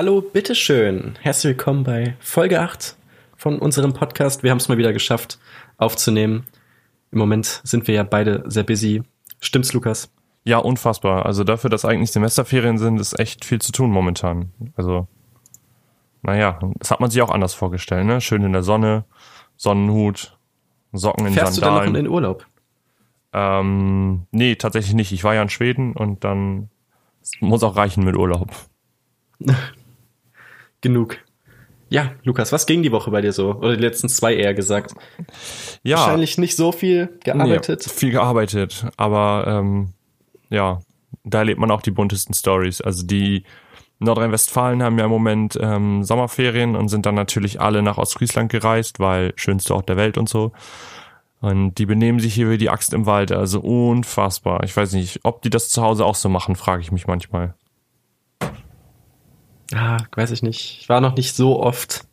Hallo, bitteschön. Herzlich willkommen bei Folge 8 von unserem Podcast. Wir haben es mal wieder geschafft aufzunehmen. Im Moment sind wir ja beide sehr busy. Stimmt's, Lukas? Ja, unfassbar. Also dafür, dass eigentlich Semesterferien sind, ist echt viel zu tun momentan. Also, naja, das hat man sich auch anders vorgestellt, ne? Schön in der Sonne, Sonnenhut, Socken in Fährst Sandalen. du denn noch in den Urlaub? Ähm, nee, tatsächlich nicht. Ich war ja in Schweden und dann muss auch reichen mit Urlaub. Genug. Ja, Lukas, was ging die Woche bei dir so? Oder die letzten zwei eher gesagt? Ja, Wahrscheinlich nicht so viel gearbeitet. Nee, viel gearbeitet, aber ähm, ja, da erlebt man auch die buntesten Stories. Also die Nordrhein-Westfalen haben ja im Moment ähm, Sommerferien und sind dann natürlich alle nach Ostfriesland gereist, weil schönste Ort der Welt und so. Und die benehmen sich hier wie die Axt im Wald, also unfassbar. Ich weiß nicht, ob die das zu Hause auch so machen, frage ich mich manchmal. Ah, weiß ich nicht. Ich war noch nicht so oft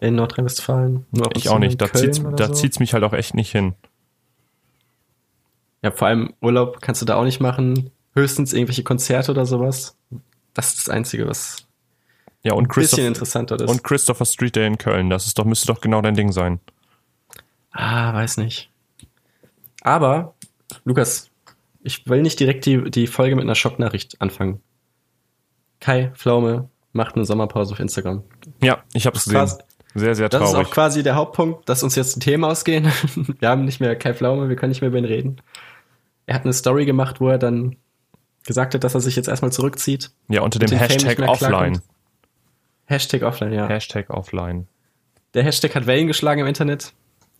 in Nordrhein-Westfalen. Ich auch nicht. Da Köln zieht's, da so. zieht's mich halt auch echt nicht hin. Ja, vor allem Urlaub kannst du da auch nicht machen. Höchstens irgendwelche Konzerte oder sowas. Das ist das Einzige, was Ja, und ein bisschen interessanter ist. und Christopher Street Day in Köln, das ist doch, müsste doch genau dein Ding sein. ah, weiß nicht. Aber, Lukas, ich will nicht direkt die, die Folge mit einer Schocknachricht anfangen. Kai Pflaume macht eine Sommerpause auf Instagram. Ja, ich habe es gesehen. Sehr, sehr Das ist traurig. auch quasi der Hauptpunkt, dass uns jetzt ein Thema ausgehen. Wir haben nicht mehr Kai Pflaume, wir können nicht mehr über ihn reden. Er hat eine Story gemacht, wo er dann gesagt hat, dass er sich jetzt erstmal zurückzieht. Ja, unter dem Hashtag offline. Hashtag offline, ja. Hashtag offline. Der Hashtag hat Wellen geschlagen im Internet.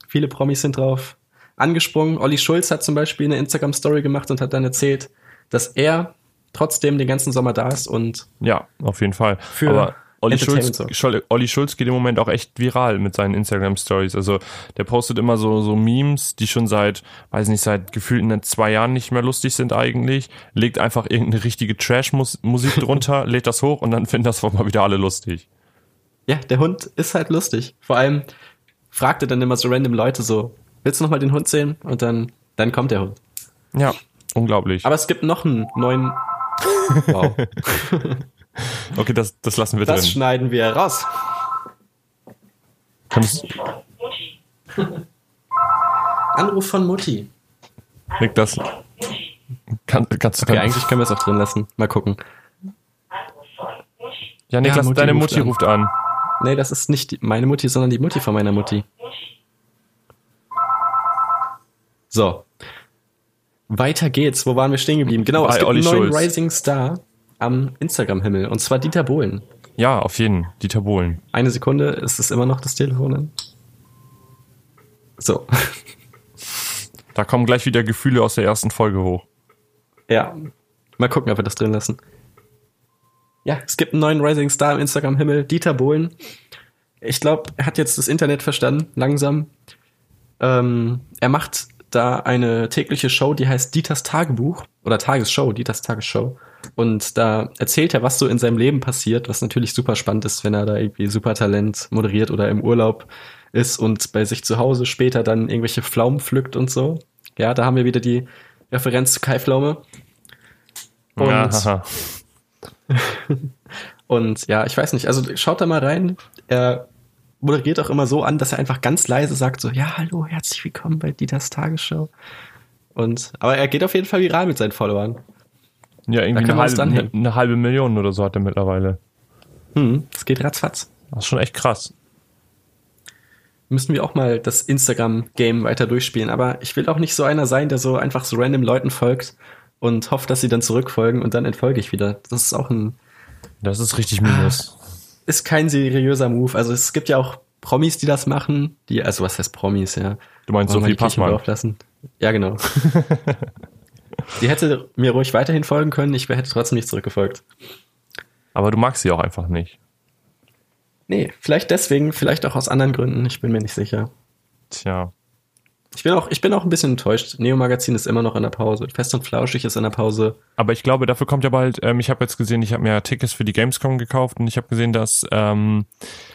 Viele Promis sind drauf angesprungen. Olli Schulz hat zum Beispiel eine Instagram-Story gemacht und hat dann erzählt, dass er trotzdem den ganzen Sommer da ist und Ja, auf jeden Fall. Für Aber Olli Schulz, Olli Schulz geht im Moment auch echt viral mit seinen Instagram-Stories. Also der postet immer so, so Memes, die schon seit, weiß nicht, seit gefühlten zwei Jahren nicht mehr lustig sind eigentlich. Legt einfach irgendeine richtige Trash-Musik drunter, lädt das hoch und dann finden das mal wieder alle lustig. ja, der Hund ist halt lustig. Vor allem fragt er dann immer so random Leute so, willst du noch mal den Hund sehen? Und dann, dann kommt der Hund. Ja, unglaublich. Aber es gibt noch einen neuen, wow, Okay, das, das lassen wir das drin. schneiden wir raus. Kannst, Anruf von Mutti. Nick, das, kann, kannst du, Okay, eigentlich können wir es auch drin lassen. Mal gucken. ja, Niklas, Ja, Mutti deine ruft Mutti an. ruft an. Nee, das ist nicht die- meine Mutti, sondern die Mutti von meiner Mutti. So. Weiter geht's. Wo waren wir stehen geblieben? Genau, Bei es gibt Olli einen neuen Schulz. Rising Star am Instagram-Himmel. Und zwar Dieter Bohlen. Ja, auf jeden. Dieter Bohlen. Eine Sekunde, ist es immer noch das Telefon an? So. Da kommen gleich wieder Gefühle aus der ersten Folge hoch. Ja. Mal gucken, ob wir das drin lassen. Ja, es gibt einen neuen Rising Star im Instagram-Himmel, Dieter Bohlen. Ich glaube, er hat jetzt das Internet verstanden, langsam. Ähm, er macht da eine tägliche Show, die heißt Dieters Tagebuch oder Tagesshow, Dieters Tagesshow. Und da erzählt er, was so in seinem Leben passiert, was natürlich super spannend ist, wenn er da irgendwie Supertalent moderiert oder im Urlaub ist und bei sich zu Hause später dann irgendwelche Pflaumen pflückt und so. Ja, da haben wir wieder die Referenz zu Kai Pflaume. Und, ja, und ja, ich weiß nicht, also schaut da mal rein. Er moderiert auch immer so an, dass er einfach ganz leise sagt so, ja, hallo, herzlich willkommen bei Dieters Tagesschau. Und, aber er geht auf jeden Fall viral mit seinen Followern. ja irgendwie eine halbe, dann eine, eine halbe Million oder so hat er mittlerweile. Hm, es geht ratzfatz. Das ist schon echt krass. Müssen wir auch mal das Instagram-Game weiter durchspielen. Aber ich will auch nicht so einer sein, der so einfach so random Leuten folgt und hofft, dass sie dann zurückfolgen und dann entfolge ich wieder. Das ist auch ein, Das ist richtig minus. Ist kein seriöser Move. Also es gibt ja auch Promis, die das machen. Die, also was heißt Promis, ja. Du meinst Sophie Passmann. drauflassen? Ja, genau. die hätte mir ruhig weiterhin folgen können, ich hätte trotzdem nicht zurückgefolgt. Aber du magst sie auch einfach nicht. Nee, vielleicht deswegen, vielleicht auch aus anderen Gründen, ich bin mir nicht sicher. Tja. Ich bin auch, ich bin auch ein bisschen enttäuscht. Neo Magazin ist immer noch in der Pause. Fest und Flauschig ist in der Pause. Aber ich glaube, dafür kommt ja bald, ähm, ich habe jetzt gesehen, ich habe mir Tickets für die Gamescom gekauft und ich habe gesehen, dass ähm,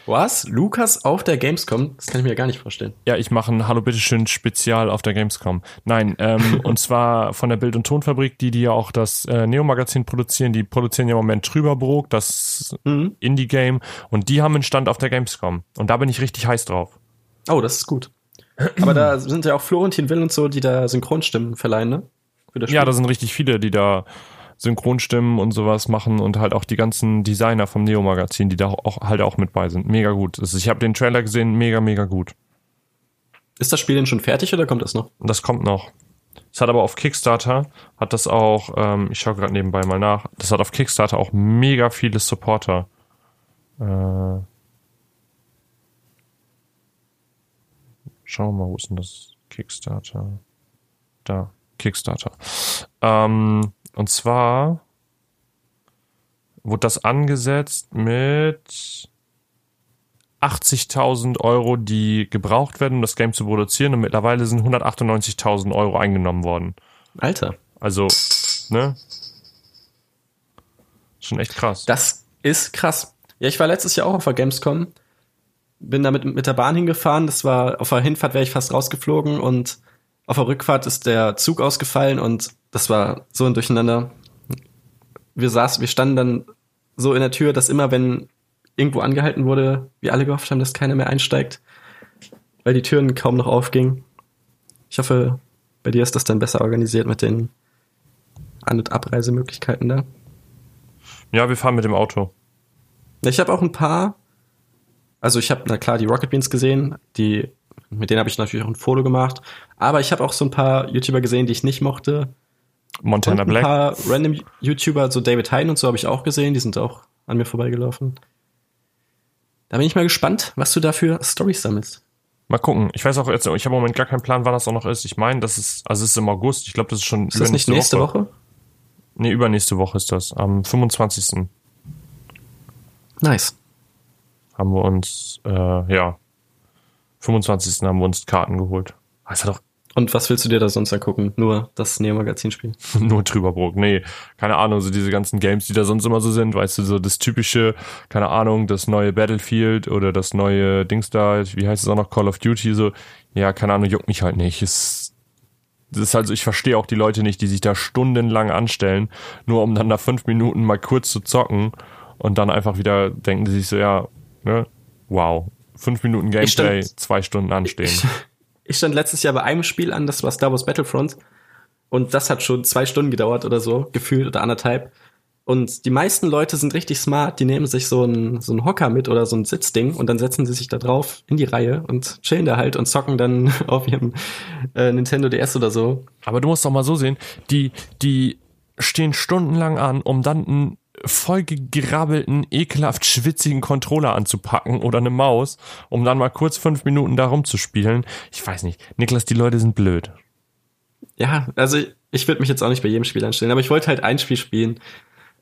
Was? Lukas auf der Gamescom? Das kann ich mir gar nicht vorstellen. ja, ich mache ein Hallo bitteschön Spezial auf der Gamescom. Nein, ähm, und zwar von der Bild- und Tonfabrik, die die ja auch das äh, Neo Magazin produzieren, die produzieren ja im Moment Trüberbrook, das Mhm. Indie Game und die haben einen Stand auf der Gamescom und da bin ich richtig heiß drauf. Oh, das ist gut. Aber da sind ja auch Florentin Will und so, die da Synchronstimmen verleihen, ne? Ja, da sind richtig viele, die da Synchronstimmen und sowas machen und halt auch die ganzen Designer vom Neo Magazin, die da auch halt auch mit bei sind. Mega gut. Also ich habe den Trailer gesehen, mega mega gut. Ist das Spiel denn schon fertig oder kommt das noch? Das kommt noch. Es hat aber auf Kickstarter, hat das auch, ähm, ich schaue gerade nebenbei mal nach, das hat auf Kickstarter auch mega viele Supporter. Äh, schauen wir mal, wo ist denn das Kickstarter? Da, Kickstarter. Ähm, und zwar wurde das angesetzt mit 80.000 Euro, die gebraucht werden, um das Game zu produzieren. Und mittlerweile sind 198.000 Euro eingenommen worden. Alter. Also, ne? Schon echt krass. Das ist krass. Ja, ich war letztes Jahr auch auf der Gamescom. Bin damit mit der Bahn hingefahren. Das war, auf der Hinfahrt wäre ich fast rausgeflogen und auf der Rückfahrt ist der Zug ausgefallen und das war so ein Durcheinander. Wir saßen, wir standen dann so in der Tür, dass immer, wenn irgendwo angehalten wurde, wir alle gehofft haben, dass keiner mehr einsteigt, weil die Türen kaum noch aufgingen. Ich hoffe, bei dir ist das dann besser organisiert mit den An- und Abreisemöglichkeiten da. Ja, wir fahren mit dem Auto. Ich habe auch ein paar, also ich habe na klar die Rocket Beans gesehen, die mit denen habe ich natürlich auch ein Foto gemacht, aber ich habe auch so ein paar YouTuber gesehen, die ich nicht mochte. Montana und ein Black. paar random YouTuber, so David Hein und so habe ich auch gesehen, die sind auch an mir vorbeigelaufen. Da bin ich mal gespannt, was du da für Storys sammelst. Mal gucken. Ich weiß auch jetzt, ich habe im Moment gar keinen Plan, wann das auch noch ist. Ich meine, das ist, also es ist im August. Ich glaube, das ist schon Ist das nicht nächste Woche? Nee, übernächste Woche ist das. Am 25. Nice. Haben wir uns, äh, ja, 25. haben wir uns Karten geholt. Hat doch Und was willst du dir da sonst angucken? Nur das Neo-Magazin-Spiel. nur Trüberbrook. Nee, keine Ahnung, so diese ganzen Games, die da sonst immer so sind, weißt du, so das typische, keine Ahnung, das neue Battlefield oder das neue Dings da, wie heißt es auch noch, Call of Duty, so, ja, keine Ahnung, juckt mich halt nicht. Es, das ist halt so, ich verstehe auch die Leute nicht, die sich da stundenlang anstellen, nur um dann nach fünf Minuten mal kurz zu zocken und dann einfach wieder denken die sich so, ja, ne, wow, fünf Minuten Gameplay, stand- zwei Stunden anstehen. Ich, ich stand letztes Jahr bei einem Spiel an, das war Star Wars Battlefront. Und das hat schon zwei Stunden gedauert oder so, gefühlt oder anderthalb. Und die meisten Leute sind richtig smart, die nehmen sich so einen so einen Hocker mit oder so ein Sitzding und dann setzen sie sich da drauf in die Reihe und chillen da halt und zocken dann auf ihrem äh, Nintendo DS oder so. Aber du musst doch mal so sehen, die, die stehen stundenlang an, um dann einen vollgegrabbelten, ekelhaft schwitzigen Controller anzupacken oder eine Maus, um dann mal kurz fünf Minuten da rumzuspielen. Ich weiß nicht. Niklas, die Leute sind blöd. Ja, also ich, ich würde mich jetzt auch nicht bei jedem Spiel anstellen, aber ich wollte halt ein Spiel spielen.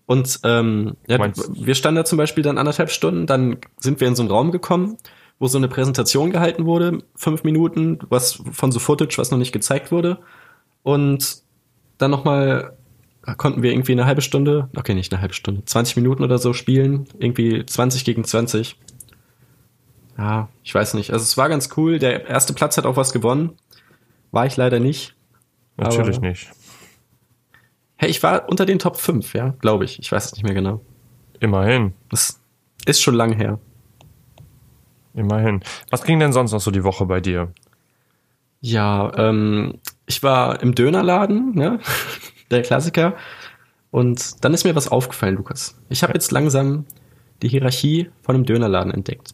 Und ähm, ja, wir standen da zum Beispiel dann anderthalb Stunden, dann sind wir in so einen Raum gekommen, wo so eine Präsentation gehalten wurde, fünf Minuten, was von so Footage, was noch nicht gezeigt wurde. Und dann nochmal konnten wir irgendwie eine halbe Stunde, okay, nicht eine halbe Stunde, 20 Minuten oder so spielen, irgendwie 20 gegen 20. Ja, ich weiß nicht. Also es war ganz cool. Der erste Platz hat auch was gewonnen. War ich leider nicht. Natürlich Aber- nicht. Hey, ich war unter den Top 5, ja, glaube ich. Ich weiß es nicht mehr genau. Immerhin. Das ist schon lang her. Immerhin. Was ging denn sonst noch so die Woche bei dir? Ja, ähm, ich war im Dönerladen, ne? Der Klassiker. Und dann ist mir was aufgefallen, Lukas. Ich habe jetzt langsam die Hierarchie von einem Dönerladen entdeckt.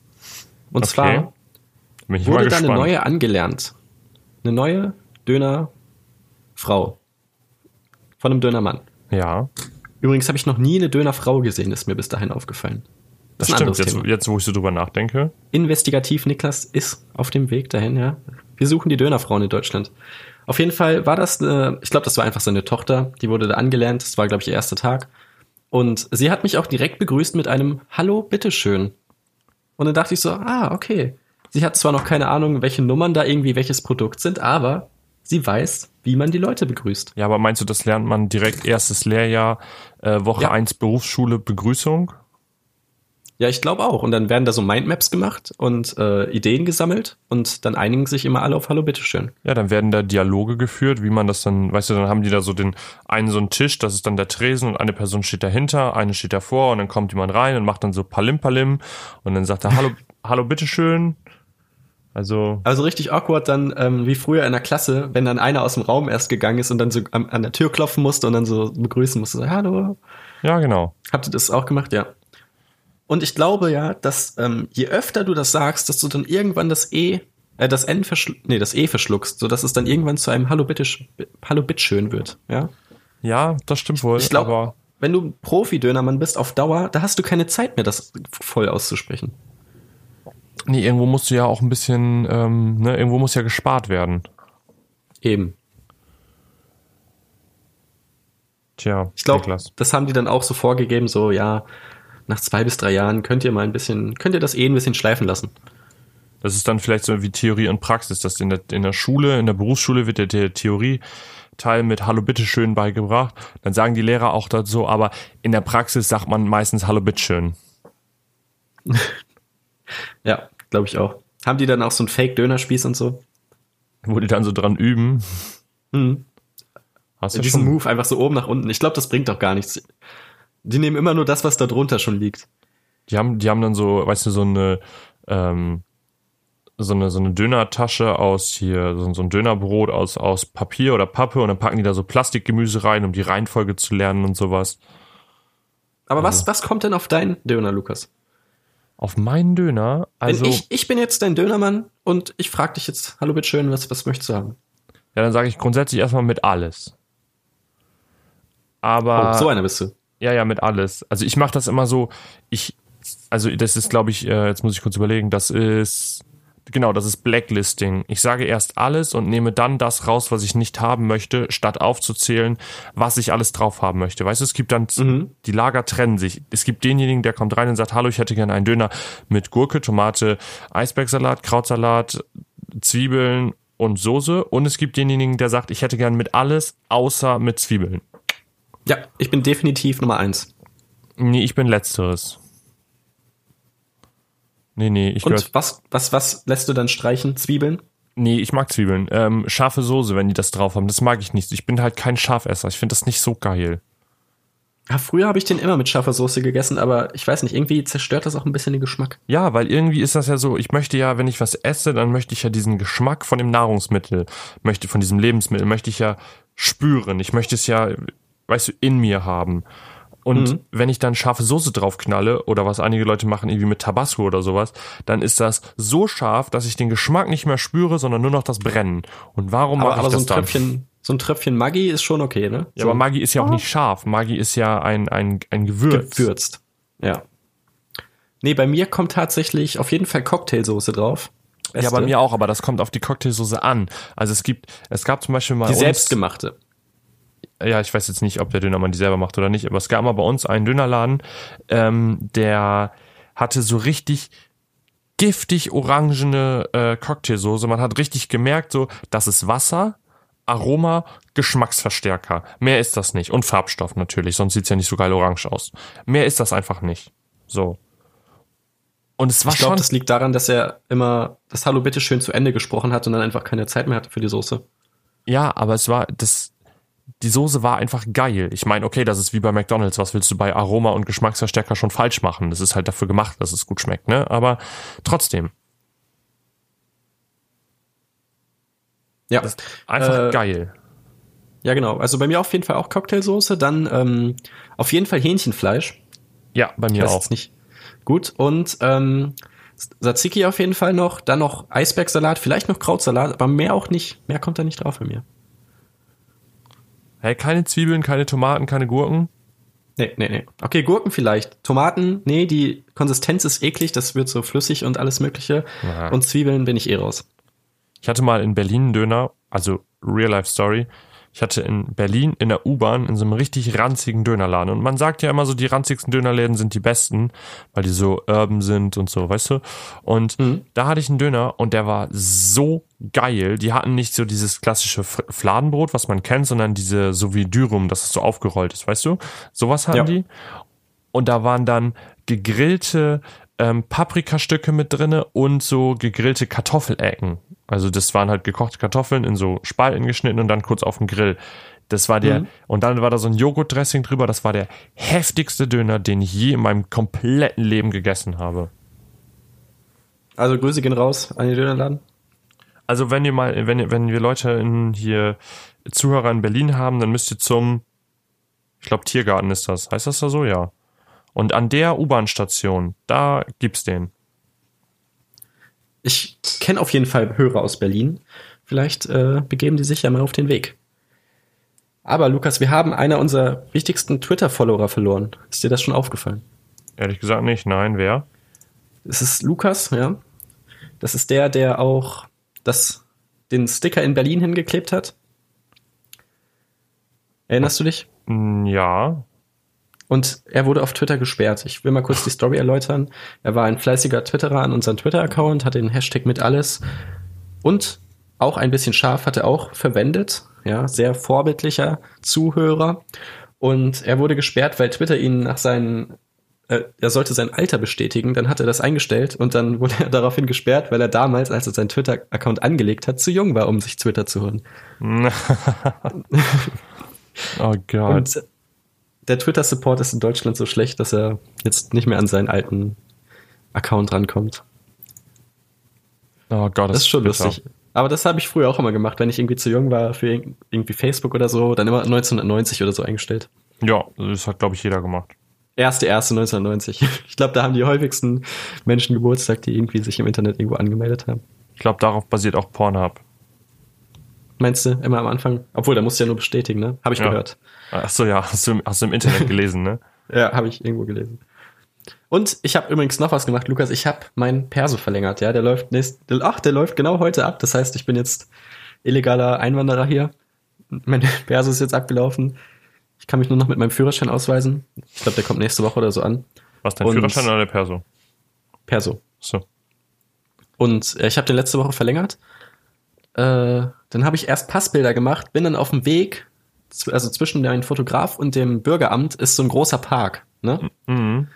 Und Okay. zwar wurde da eine neue angelernt. Eine neue Dönerfrau. Von einem Dönermann. ja, Übrigens habe ich noch nie eine Dönerfrau gesehen, ist mir bis dahin aufgefallen. das ist ein stimmt. Jetzt, jetzt, wo ich so drüber nachdenke. Investigativ Niklas ist auf dem Weg dahin, ja. Wir suchen die Dönerfrauen in Deutschland. Auf jeden Fall war das eine, ich glaube, das war einfach seine Tochter, die wurde da angelernt, das war, glaube ich, ihr erster Tag. Und sie hat mich auch direkt begrüßt mit einem Hallo, bitteschön. Und dann dachte ich so, ah, okay. Sie hat zwar noch keine Ahnung, welche Nummern da irgendwie welches Produkt sind, aber sie weiß, wie man die Leute begrüßt. Ja, aber meinst du, das lernt man direkt erstes Lehrjahr, äh, Woche Ja. eins Berufsschule, Begrüßung? Ja, ich glaube auch. Und dann werden da so Mindmaps gemacht und äh, Ideen gesammelt und dann einigen sich immer alle auf Hallo, bitteschön. Ja, dann werden da Dialoge geführt, wie man das dann, weißt du, dann haben die da so den einen so einen Tisch, das ist dann der Tresen und eine Person steht dahinter, eine steht davor und dann kommt jemand rein und macht dann so Palim Palim und dann sagt er Hallo, Hallo, bitteschön. Also, Also richtig awkward dann, ähm, wie früher in der Klasse, wenn dann einer aus dem Raum erst gegangen ist und dann so an, an der Tür klopfen musste und dann so begrüßen musste. So, Hallo. ja, genau. Habt ihr das auch gemacht? Ja. Und ich glaube ja, dass ähm, je öfter du das sagst, dass du dann irgendwann das E, äh, das N verschl nee, das E verschluckst, so dass es dann irgendwann zu einem Hallo bitte, Hallo bitteschön wird. Ja. Ja, das stimmt wohl. Ich glaube, wenn du ein Profi-Dönermann bist auf Dauer, da hast du keine Zeit mehr, das voll auszusprechen. nee, irgendwo musst du ja auch ein bisschen, ähm, ne, irgendwo muss ja gespart werden. Eben. Tja, Ich glaube, das haben die dann auch so vorgegeben, so ja, nach zwei bis drei Jahren könnt ihr mal ein bisschen, könnt ihr das eh ein bisschen schleifen lassen. Das ist dann vielleicht so wie Theorie und Praxis, dass in der, in der Schule, in der Berufsschule wird der, der Theorie-Teil mit Hallo bitteschön beigebracht. Dann sagen die Lehrer auch dazu, aber in der Praxis sagt man meistens Hallo bitteschön. Ja, glaube ich auch. Haben die dann auch so einen Fake-Dönerspieß und so? Wo die dann so dran üben. Mhm. Hast du Diesen schon, Move einfach so oben nach unten. Ich glaube, das bringt doch gar nichts. Die nehmen immer nur das, was da drunter schon liegt. die haben, die haben dann so, weißt du, so eine, ähm, so eine, so eine Dönertasche aus hier, so, so ein Dönerbrot aus, aus Papier oder Pappe und dann packen die da so Plastikgemüse rein, um die Reihenfolge zu lernen und sowas. Aber was, was kommt denn auf deinen Döner, Lukas? Auf meinen Döner, also. Wenn ich, ich bin jetzt dein Dönermann und ich frage dich jetzt, hallo bitteschön, was, was möchtest du haben? Ja, dann sage ich grundsätzlich erstmal mit alles. Aber Oh, so einer bist du. Ja, ja, mit alles. Also ich mache das immer so, ich also das ist glaube ich, äh, jetzt muss ich kurz überlegen, das ist genau, das ist Blacklisting. Ich sage erst alles und nehme dann das raus, was ich nicht haben möchte, statt aufzuzählen, was ich alles drauf haben möchte. Weißt du, es gibt dann Mhm. die Lager trennen sich. Es gibt denjenigen, der kommt rein und sagt, hallo, ich hätte gerne einen Döner mit Gurke, Tomate, Eisbergsalat, Krautsalat, Zwiebeln und Soße. Und es gibt denjenigen, der sagt, ich hätte gern mit alles außer mit Zwiebeln. Ja, ich bin definitiv Nummer eins. Nee, ich bin letzteres. Nee, nee, ich Und was, was, was lässt du dann streichen? Zwiebeln? nee, ich mag Zwiebeln. Ähm, scharfe Soße, wenn die das drauf haben, das mag ich nicht. Ich bin halt kein Schafesser. Ich finde das nicht so geil. Ja, früher habe ich den immer mit scharfer Soße gegessen, aber ich weiß nicht, irgendwie zerstört das auch ein bisschen den Geschmack. Ja, weil irgendwie ist das ja so, ich möchte ja, wenn ich was esse, dann möchte ich ja diesen Geschmack von dem Nahrungsmittel, möchte von diesem Lebensmittel, möchte ich ja spüren. Ich möchte es ja, weißt du, in mir haben. Und Mhm. wenn ich dann scharfe Soße draufknalle oder was einige Leute machen, irgendwie mit Tabasco oder sowas, dann ist das so scharf, dass ich den Geschmack nicht mehr spüre, sondern nur noch das Brennen. Und warum Aber, mache ich aber so das ein dann? Tröpfchen, so ein Tröpfchen Maggi ist schon okay, ne? Ja, so aber Maggi ist ja auch nicht scharf. Maggi ist ja ein, ein, ein Gewürz. gewürzt. Ja. Nee, bei mir kommt tatsächlich auf jeden Fall Cocktailsoße drauf. Ja, Beste. bei mir auch, aber das kommt auf die Cocktailsoße an. Also es gibt, es gab zum Beispiel mal Die uns- selbstgemachte. Ja, ich weiß jetzt nicht, ob der Dönermann die selber macht oder nicht, aber es gab mal bei uns einen Dönerladen, ähm, der hatte so richtig giftig orangene äh, Cocktailsoße. Man hat richtig gemerkt, so, das ist Wasser, Aroma, Geschmacksverstärker. Mehr ist das nicht. Und Farbstoff natürlich, sonst sieht's ja nicht so geil orange aus. Mehr ist das einfach nicht. So. Und es war Ich glaube, das liegt daran, dass er immer das Hallo bitte schön zu Ende gesprochen hat und dann einfach keine Zeit mehr hatte für die Soße. Ja, aber es war das. Die Soße war einfach geil. Ich meine, okay, das ist wie bei McDonalds. Was willst du bei Aroma und Geschmacksverstärker schon falsch machen? Das ist halt dafür gemacht, dass es gut schmeckt, ne? Aber trotzdem, Ja. einfach Äh, geil. Ja, genau. Also bei mir auf jeden Fall auch Cocktailsoße, dann ähm, auf jeden Fall Hähnchenfleisch. Ja, bei Ich mir weiß auch. jetzt nicht. Gut. Und ähm, Tzatziki auf jeden Fall noch, dann noch Eisbergsalat, vielleicht noch Krautsalat, aber mehr auch nicht. Mehr kommt da nicht drauf bei mir. Hey, keine Zwiebeln, keine Tomaten, keine Gurken. Nee, nee, nee. Okay, Gurken vielleicht. Tomaten, nee, die Konsistenz ist eklig, das wird so flüssig und alles mögliche. Ja. Und Zwiebeln bin ich eh raus. Ich hatte mal in Berlin einen Döner, also Real Life Story. Ich hatte in Berlin in der U-Bahn in so einem richtig ranzigen Dönerladen. Und man sagt ja immer so, die ranzigsten Dönerläden sind die besten, weil die so urban sind und so, weißt du? Und mhm. da hatte ich einen Döner und der war so geil. Die hatten nicht so dieses klassische Fladenbrot, was man kennt, sondern diese so wie Dürum, dass es so aufgerollt ist, weißt du? Sowas hatten ja. die. Und da waren dann gegrillte ähm, Paprikastücke mit drinne und so gegrillte Kartoffelecken. Also das waren halt gekochte Kartoffeln in so Spalten geschnitten und dann kurz auf dem Grill. Das war der, mhm. und dann war da so ein Joghurtdressing drüber. Das war der heftigste Döner, den ich je in meinem kompletten Leben gegessen habe. Also Grüße gehen raus an den Dönerladen. Also wenn ihr mal, wenn, wenn wir Leute in hier Zuhörer in Berlin haben, dann müsst ihr zum, ich glaube Tiergarten ist das. Heißt das da so? Ja. Und an der U-Bahn-Station, da gibt's den. Ich kenne auf jeden Fall Hörer aus Berlin. Vielleicht äh, begeben die sich ja mal auf den Weg. Aber Lukas, wir haben einer unserer wichtigsten Twitter-Follower verloren. Ist dir das schon aufgefallen? Ehrlich gesagt nicht. Nein, wer? Es ist Lukas, ja. Das ist der, der auch das, den Sticker in Berlin hingeklebt hat. Erinnerst du dich? Ja, und er wurde auf Twitter gesperrt. Ich will mal kurz die Story erläutern. Er war ein fleißiger Twitterer an unserem Twitter-Account, hat den Hashtag mit alles und auch ein bisschen scharf hat er auch verwendet. Ja, sehr vorbildlicher Zuhörer. Und er wurde gesperrt, weil Twitter ihn nach seinen, äh, er sollte sein Alter bestätigen, dann hat er das eingestellt und dann wurde er daraufhin gesperrt, weil er damals, als er seinen Twitter-Account angelegt hat, zu jung war, um sich Twitter zu hören. oh Gott. Und der Twitter-Support ist in Deutschland so schlecht, dass er jetzt nicht mehr an seinen alten Account rankommt. Oh Gott, das, das ist schon bitter. lustig. Aber das habe ich früher auch immer gemacht, wenn ich irgendwie zu jung war für irgendwie Facebook oder so, dann immer 1990 oder so eingestellt. Ja, das hat, glaube ich, jeder gemacht. Erste, erste 1990. Ich glaube, da haben die häufigsten Menschen Geburtstag, die irgendwie sich im Internet irgendwo angemeldet haben. Ich glaube, darauf basiert auch Pornhub. Meinst du, immer am Anfang? Obwohl, da musst du ja nur bestätigen, ne? Habe ich ja. gehört. Ach so, ja, hast du, hast du im Internet gelesen, ne? ja, habe ich irgendwo gelesen. Und ich habe übrigens noch was gemacht, Lukas. Ich habe meinen Perso verlängert, ja. Der läuft nächst, ach, der läuft genau heute ab. Das heißt, ich bin jetzt illegaler Einwanderer hier. Mein Perso ist jetzt abgelaufen. Ich kann mich nur noch mit meinem Führerschein ausweisen. Ich glaube, der kommt nächste Woche oder so an. Was, dein Und Führerschein oder der Perso? Perso. So. Und äh, ich habe den letzte Woche verlängert. Äh, dann habe ich erst Passbilder gemacht, bin dann auf dem Weg, also zwischen dem Fotograf und dem Bürgeramt ist so ein großer Park. Ne? Mhm.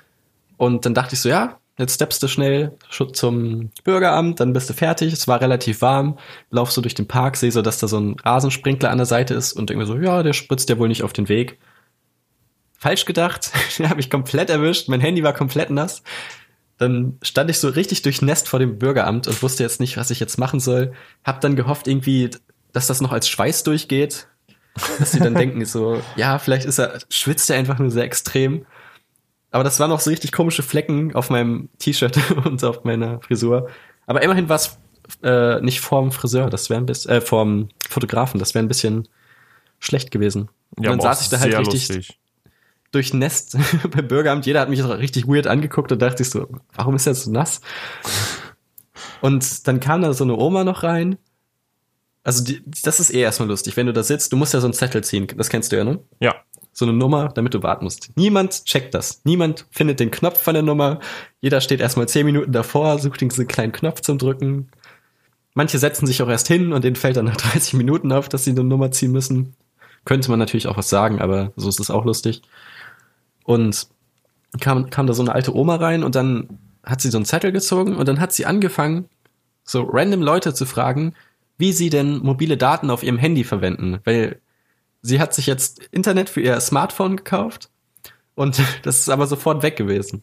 Und dann dachte ich so, ja, jetzt steppst du schnell zum Bürgeramt, dann bist du fertig. Es war relativ warm, laufst so durch den Park, sehe so, dass da so ein Rasensprinkler an der Seite ist und denke so, ja, der spritzt ja wohl nicht auf den Weg. Falsch gedacht, den habe ich komplett erwischt, mein Handy war komplett nass. Dann stand ich so richtig durchnässt vor dem Bürgeramt und wusste jetzt nicht, was ich jetzt machen soll. Hab dann gehofft irgendwie, dass das noch als Schweiß durchgeht. Dass sie dann denken so, ja, vielleicht ist er, schwitzt er einfach nur sehr extrem. Aber das waren noch so richtig komische Flecken auf meinem T-Shirt und auf meiner Frisur. Aber immerhin war es äh, nicht vorm Friseur, das wäre ein bisschen, äh, vorm Fotografen, das wäre ein bisschen schlecht gewesen. Und ja, dann saß ich da halt richtig, lustig durchnässt beim Bürgeramt. Jeder hat mich richtig weird angeguckt und dachte ich so, warum ist er so nass? Und dann kam da so eine Oma noch rein. Also die, das ist eh erstmal lustig, wenn du da sitzt, du musst ja so einen Zettel ziehen, das kennst du ja, ne? Ja. So eine Nummer, damit du warten musst. Niemand checkt das. Niemand findet den Knopf von der Nummer. Jeder steht erstmal zehn Minuten davor, sucht diesen kleinen Knopf zum Drücken. Manche setzen sich auch erst hin und denen fällt dann nach 30 Minuten auf, dass sie eine Nummer ziehen müssen. Könnte man natürlich auch was sagen, aber so ist es auch lustig. Und kam, kam da so eine alte Oma rein und dann hat sie so einen Zettel gezogen und dann hat sie angefangen, so random Leute zu fragen, wie sie denn mobile Daten auf ihrem Handy verwenden. Weil sie hat sich jetzt Internet für ihr Smartphone gekauft und das ist aber sofort weg gewesen.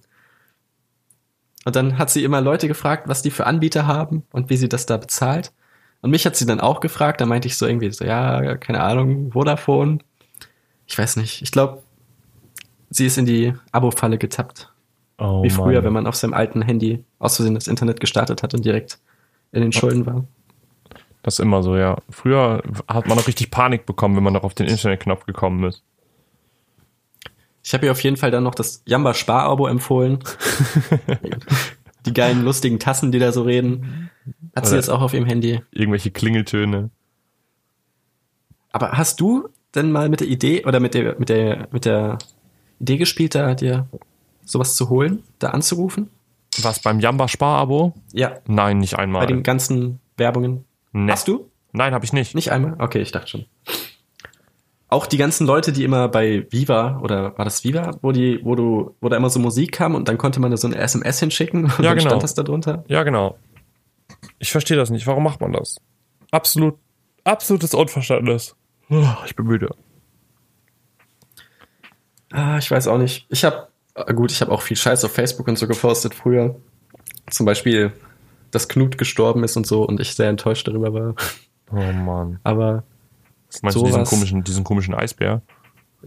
Und dann hat sie immer Leute gefragt, was die für Anbieter haben und wie sie das da bezahlt. Und mich hat sie dann auch gefragt, da meinte ich so irgendwie so, ja, keine Ahnung, Vodafone. Ich weiß nicht. Ich glaube, sie ist in die Abo-Falle getappt. Oh, Wie früher, Mann. wenn man auf seinem alten Handy aus Versehen das Internet gestartet hat und direkt in den Schulden war. Das ist immer so, ja. Früher hat man noch richtig Panik bekommen, wenn man noch auf den Internetknopf gekommen ist. Ich habe ihr auf jeden Fall dann noch das Jamba Spar-Abo empfohlen. die geilen, lustigen Tassen, die da so reden. Hat Oder sie jetzt auch auf ihrem Handy. Irgendwelche Klingeltöne. Aber hast du denn mal mit der Idee oder mit der, mit der, mit der Idee gespielt, da dir sowas zu holen, da anzurufen? Was beim Jamba Spar-Abo? Ja, Nein, nicht einmal. bei den ganzen Werbungen. Nee. Hast du? Nein, habe ich nicht. Nicht einmal? Okay, ich dachte schon. Auch die ganzen Leute, die immer bei Viva oder war das Viva, wo die, wo du, wo da immer so Musik kam und dann konnte man da so eine SMS hinschicken und Ja, dann genau. stand das da drunter. Ja, genau. Ich verstehe das nicht. Warum macht man das? Absolut, absolutes Unverständnis. Oh, Ich bin müde. Ah, ich weiß auch nicht. Ich habe gut, ich habe auch viel Scheiß auf Facebook und so gepostet früher. Zum Beispiel, dass Knut gestorben ist und so und ich sehr enttäuscht darüber war. Oh Mann. Aber meinst du diesen Sowas. komischen, diesen komischen Eisbär?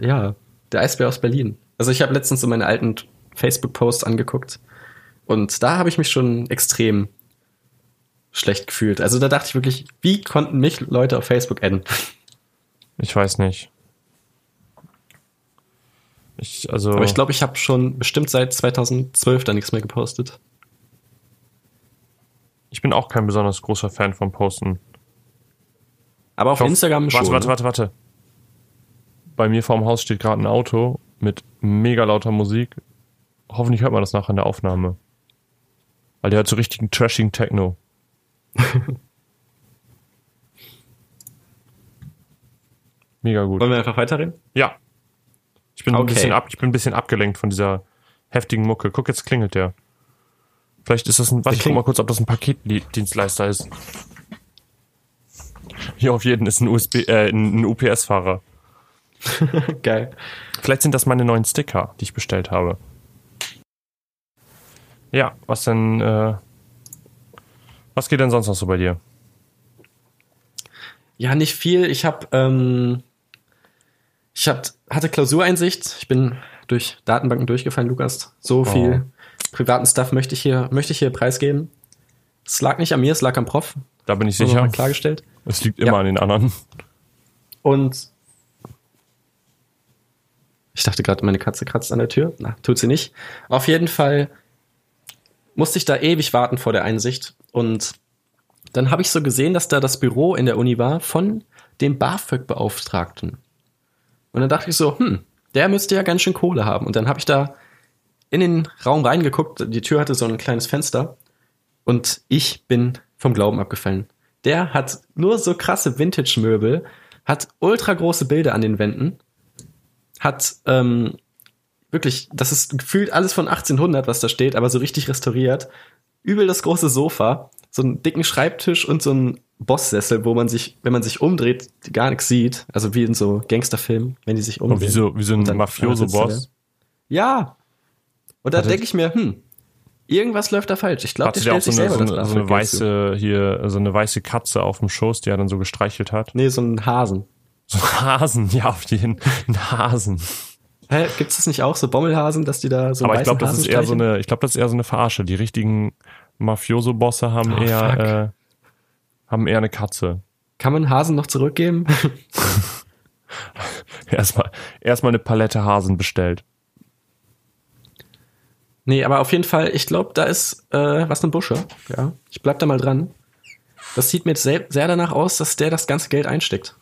ja, der Eisbär aus Berlin. Also ich habe letztens so meine alten Facebook-Posts angeguckt und da habe ich mich schon extrem schlecht gefühlt. Also da dachte ich wirklich, wie konnten mich Leute auf Facebook adden? Ich weiß nicht. Ich, also, Aber ich glaube, ich habe schon bestimmt seit 2012 da nichts mehr gepostet. Ich bin auch kein besonders großer Fan von Posten. Aber auf Doch. Instagram schon. Warte, warte, warte, warte. Bei mir vorm Haus steht gerade ein Auto mit mega lauter Musik. Hoffentlich hört man das nachher in der Aufnahme. Weil der hat so richtigen trashing Techno. mega gut. Wollen wir einfach weiterreden? Ja. Ich bin, ein Okay. bisschen ab, ich bin ein bisschen abgelenkt von dieser heftigen Mucke. Guck, jetzt klingelt der. Vielleicht ist das ein, warte, ich guck mal kurz, ob das ein Paketdienstleister ist. Hier auf jeden ist ein USB, äh, ein UPS-Fahrer. Geil. Vielleicht sind das meine neuen Sticker, die ich bestellt habe. Ja, was denn, äh, was geht denn sonst noch so bei dir? Ja, nicht viel. Ich habe ähm, ich hab, hatte Klausureinsicht. Ich bin durch Datenbanken durchgefallen, Lukas. So viel privaten Stuff möchte ich hier möchte ich hier preisgeben. Es lag nicht an mir, es lag am Prof. Da bin ich sicher. klargestellt. Es liegt immer Ja. an den anderen. Und ich dachte gerade, meine Katze kratzt an der Tür. Na, tut sie nicht. Auf jeden Fall musste ich da ewig warten vor der Einsicht. Und dann habe ich so gesehen, dass da das Büro in der Uni war von dem BAföG-Beauftragten. Und dann dachte ich so, hm, der müsste ja ganz schön Kohle haben. Und dann habe ich da in den Raum reingeguckt. Die Tür hatte so ein kleines Fenster. Und ich bin vom Glauben abgefallen. Der hat nur so krasse Vintage-Möbel, hat ultra große Bilder an den Wänden, hat ähm, wirklich, das ist gefühlt alles von 1800, was da steht, aber so richtig restauriert. Übel das große Sofa, so einen dicken Schreibtisch und so einen Bosssessel, wo man sich, wenn man sich umdreht, gar nichts sieht. Also wie in so Gangsterfilmen, wenn die sich umdrehen. Und wie so, wie so ein Mafioso-Boss. Ja. Und da denke ich mir, hm, irgendwas läuft da falsch. Ich glaube, der stellt so sich eine, selber so das eine, so eine BAföG zu. weiße, hier, so eine weiße Katze auf dem Schoß, die er dann so gestreichelt hat? Nee, so ein Hasen. So ein Hasen, ja, auf jeden, ein Hasen. Hä, gibt's das nicht auch, so Bommelhasen, dass die da so einen Aber ich glaube, das ist eher so eine, ich glaube, das ist eher so eine Verarsche. Die richtigen Mafioso-Bosse haben Oh, eher, äh, haben eher eine Katze. Kann man Hasen noch zurückgeben? Erstmal, erstmal eine Palette Hasen bestellt. Nee, aber auf jeden Fall, ich glaube, da ist äh, was im Busche. Ja, ich bleib da mal dran. Das sieht mir sehr, sehr danach aus, dass der das ganze Geld einsteckt.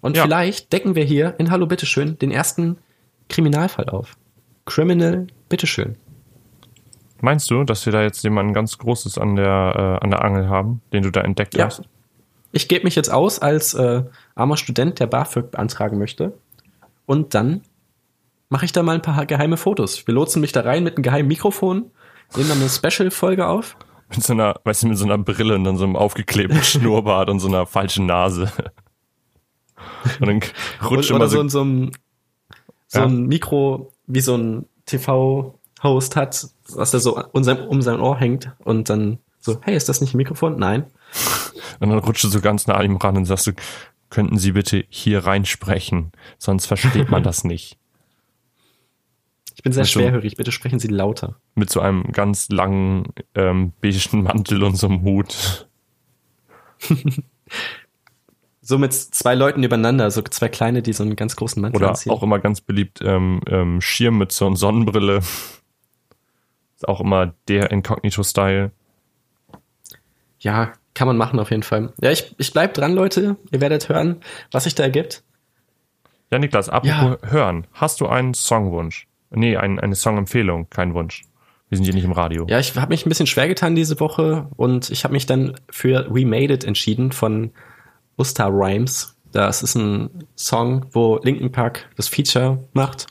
Und Ja. vielleicht decken wir hier in Hallo Bitteschön den ersten Kriminalfall auf. Criminal Bitteschön. Meinst du, dass wir da jetzt jemanden ganz Großes an der, äh, an der Angel haben, den du da entdeckt Ja. hast? Ich gebe mich jetzt aus als äh, armer Student, der BAföG beantragen möchte. Und dann mache ich da mal ein paar geheime Fotos. Wir lotsen mich da rein mit einem geheimen Mikrofon, nehmen dann eine Special-Folge auf. Mit so einer, weißt du, mit so einer Brille und dann so einem aufgeklebten Schnurrbart und so einer falschen Nase. Und dann rutscht immer so, so, so ein, so Ja. ein Mikro, wie so ein TV-Host hat, was er so um sein, um sein Ohr hängt und dann so, hey, ist das nicht ein Mikrofon? Nein. und dann rutscht du so ganz nah an ihm ran und sagst du, könnten Sie bitte hier reinsprechen, sonst versteht man das nicht. Ich bin sehr Ach so. schwerhörig, bitte sprechen Sie lauter. Mit so einem ganz langen, ähm, beigen Mantel und so einem Hut. So mit zwei Leuten übereinander, so zwei kleine, die so einen ganz großen Mantel Oder anziehen. auch immer ganz beliebt ähm, ähm, Schirmmütze und Sonnenbrille. Ist auch immer der Incognito-Style. Ja, Kann man machen auf jeden Fall. Ja, ich, ich bleib dran, Leute. Ihr werdet hören, was sich da ergibt. Ja, Niklas, apropos hören. Hast du einen Songwunsch? Nee, ein, eine Songempfehlung, kein Wunsch. Wir sind hier nicht im Radio. Ja, ich habe mich ein bisschen schwer getan diese Woche und ich habe mich dann für We Made It entschieden von Usta Rhymes. Das ist ein Song, wo Linkin Park das Feature macht.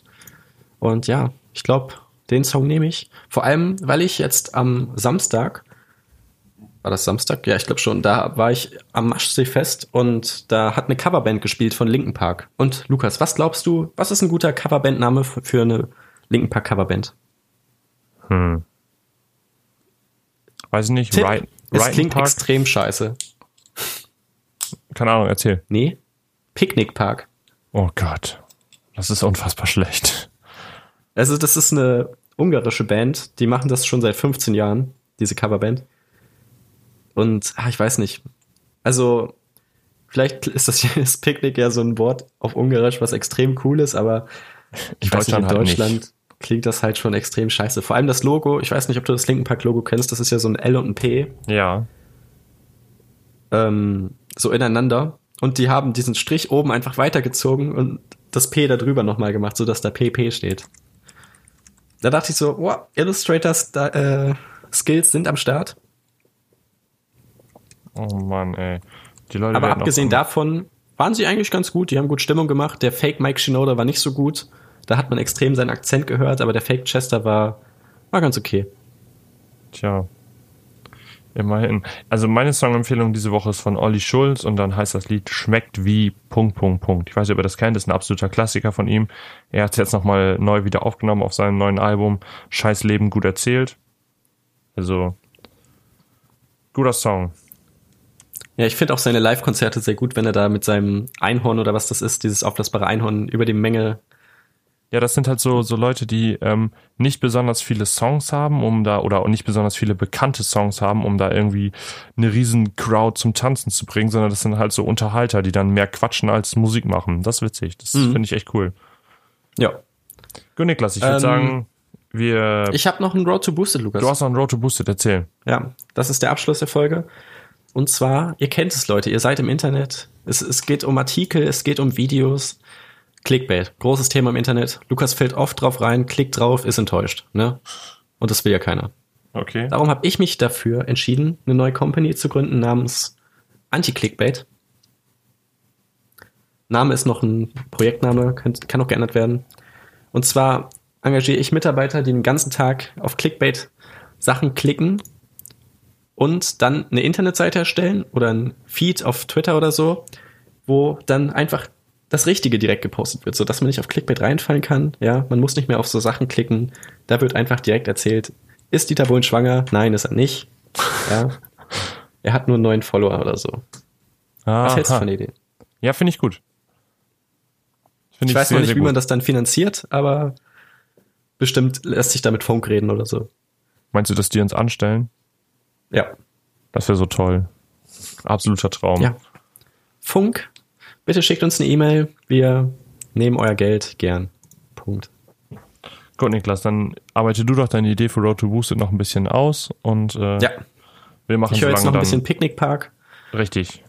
Und ja, ich glaube, den Song nehme ich. Vor allem, weil ich jetzt am Samstag, war das Samstag? Ja, ich glaube schon, da war ich am Maschsee-Fest und da hat eine Coverband gespielt von Linkin Park. Und Lukas, was glaubst du, was ist ein guter Coverband-Name für eine Linkin Park Coverband? Hm. Weiß ich nicht. Tipp, Right, es Right klingt Park? extrem scheiße. Keine Ahnung, erzähl. Nee? Picknick Park. Oh Gott. Das ist unfassbar schlecht. Also, das ist eine ungarische Band, die machen das schon seit 15 Jahren, diese Coverband. Und, ah, ich weiß nicht. Also, vielleicht ist das das Picknick ja so ein Wort auf Ungarisch, was extrem cool ist, aber ich In weiß nicht, in Deutschland halt nicht. Klingt das halt schon extrem scheiße. Vor allem das Logo, ich weiß nicht, ob du das Linken Park Logo kennst, das ist ja so ein L und ein P, Ja. ähm, so ineinander. Und die haben diesen Strich oben einfach weitergezogen und das P da drüber nochmal gemacht, sodass da PP steht. Da dachte ich so, wow, Illustrators da, äh, Skills sind am Start. Oh Mann, ey. Die Leute Aber abgesehen davon waren sie eigentlich ganz gut. Die haben gut Stimmung gemacht. Der Fake Mike Shinoda war nicht so gut. Da hat man extrem seinen Akzent gehört, aber der Fake Chester war, war ganz okay. Tja. Immerhin. Also meine Songempfehlung diese Woche ist von Olli Schulz und dann heißt das Lied Schmeckt wie Punkt, Punkt, Punkt. Ich weiß nicht, ob ihr das kennt, das ist ein absoluter Klassiker von ihm. Er hat es jetzt nochmal neu wieder aufgenommen auf seinem neuen Album Scheiß Leben gut erzählt. Also, guter Song. Ja, ich finde auch seine Live-Konzerte sehr gut, wenn er da mit seinem Einhorn oder was das ist, dieses aufblasbare Einhorn über die Menge. Ja, das sind halt so, so Leute, die ähm, nicht besonders viele Songs haben, um da, oder nicht besonders viele bekannte Songs haben, um da irgendwie eine riesen Crowd zum Tanzen zu bringen, sondern das sind halt so Unterhalter, die dann mehr quatschen als Musik machen. Das ist witzig. Das Mhm. finde ich echt cool. Ja. Gut, Niklas, ich würde Ähm, sagen, wir. Ich habe noch einen Road to Boosted, Lukas. du hast noch einen Road to Boosted, erzähl. Ja, das ist der Abschluss der Folge. Und zwar, ihr kennt es, Leute, ihr seid im Internet. Es, es geht um Artikel, es geht um Videos. Clickbait, großes Thema im Internet. Lukas fällt oft drauf rein, klickt drauf, ist enttäuscht. Ne? Und das will ja keiner. Okay. Darum habe ich mich dafür entschieden, eine neue Company zu gründen namens Anti-Clickbait. Name ist noch ein Projektname, kann, kann auch geändert werden. Und zwar engagiere ich Mitarbeiter, die den ganzen Tag auf Clickbait Sachen klicken und dann eine Internetseite erstellen oder ein Feed auf Twitter oder so, wo dann einfach das Richtige direkt gepostet wird, so dass man nicht auf Clickbait reinfallen kann. Ja, man muss nicht mehr auf so Sachen klicken. Da wird einfach direkt erzählt, ist Dieter Bohlen schwanger? Nein, ist er nicht. Ja. Er hat nur einen neuen Follower oder so. Was hältst du von der Idee? Ja, finde ich gut. Find Ich weiß sehr, noch nicht, wie man das dann finanziert, aber bestimmt lässt sich damit Funk reden oder so. Meinst du, dass die uns anstellen? Ja. Das wäre so toll. Absoluter Traum. Ja. Funk, bitte schickt uns eine E-Mail. Wir nehmen euer Geld gern. Punkt. Gut, Niklas, dann arbeite du doch deine Idee für Road to Boosted noch ein bisschen aus und äh, Ja. wir machen Ich höre jetzt noch ein bisschen Picknickpark. richtig.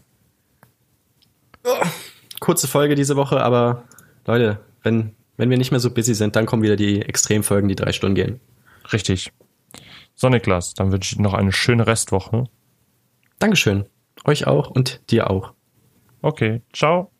Kurze Folge diese Woche, aber Leute, wenn, wenn wir nicht mehr so busy sind, dann kommen wieder die Extremfolgen, die drei Stunden gehen. Richtig. So, Niklas, dann wünsche ich dir noch eine schöne Restwoche. Dankeschön. Euch auch und dir auch. Okay, ciao.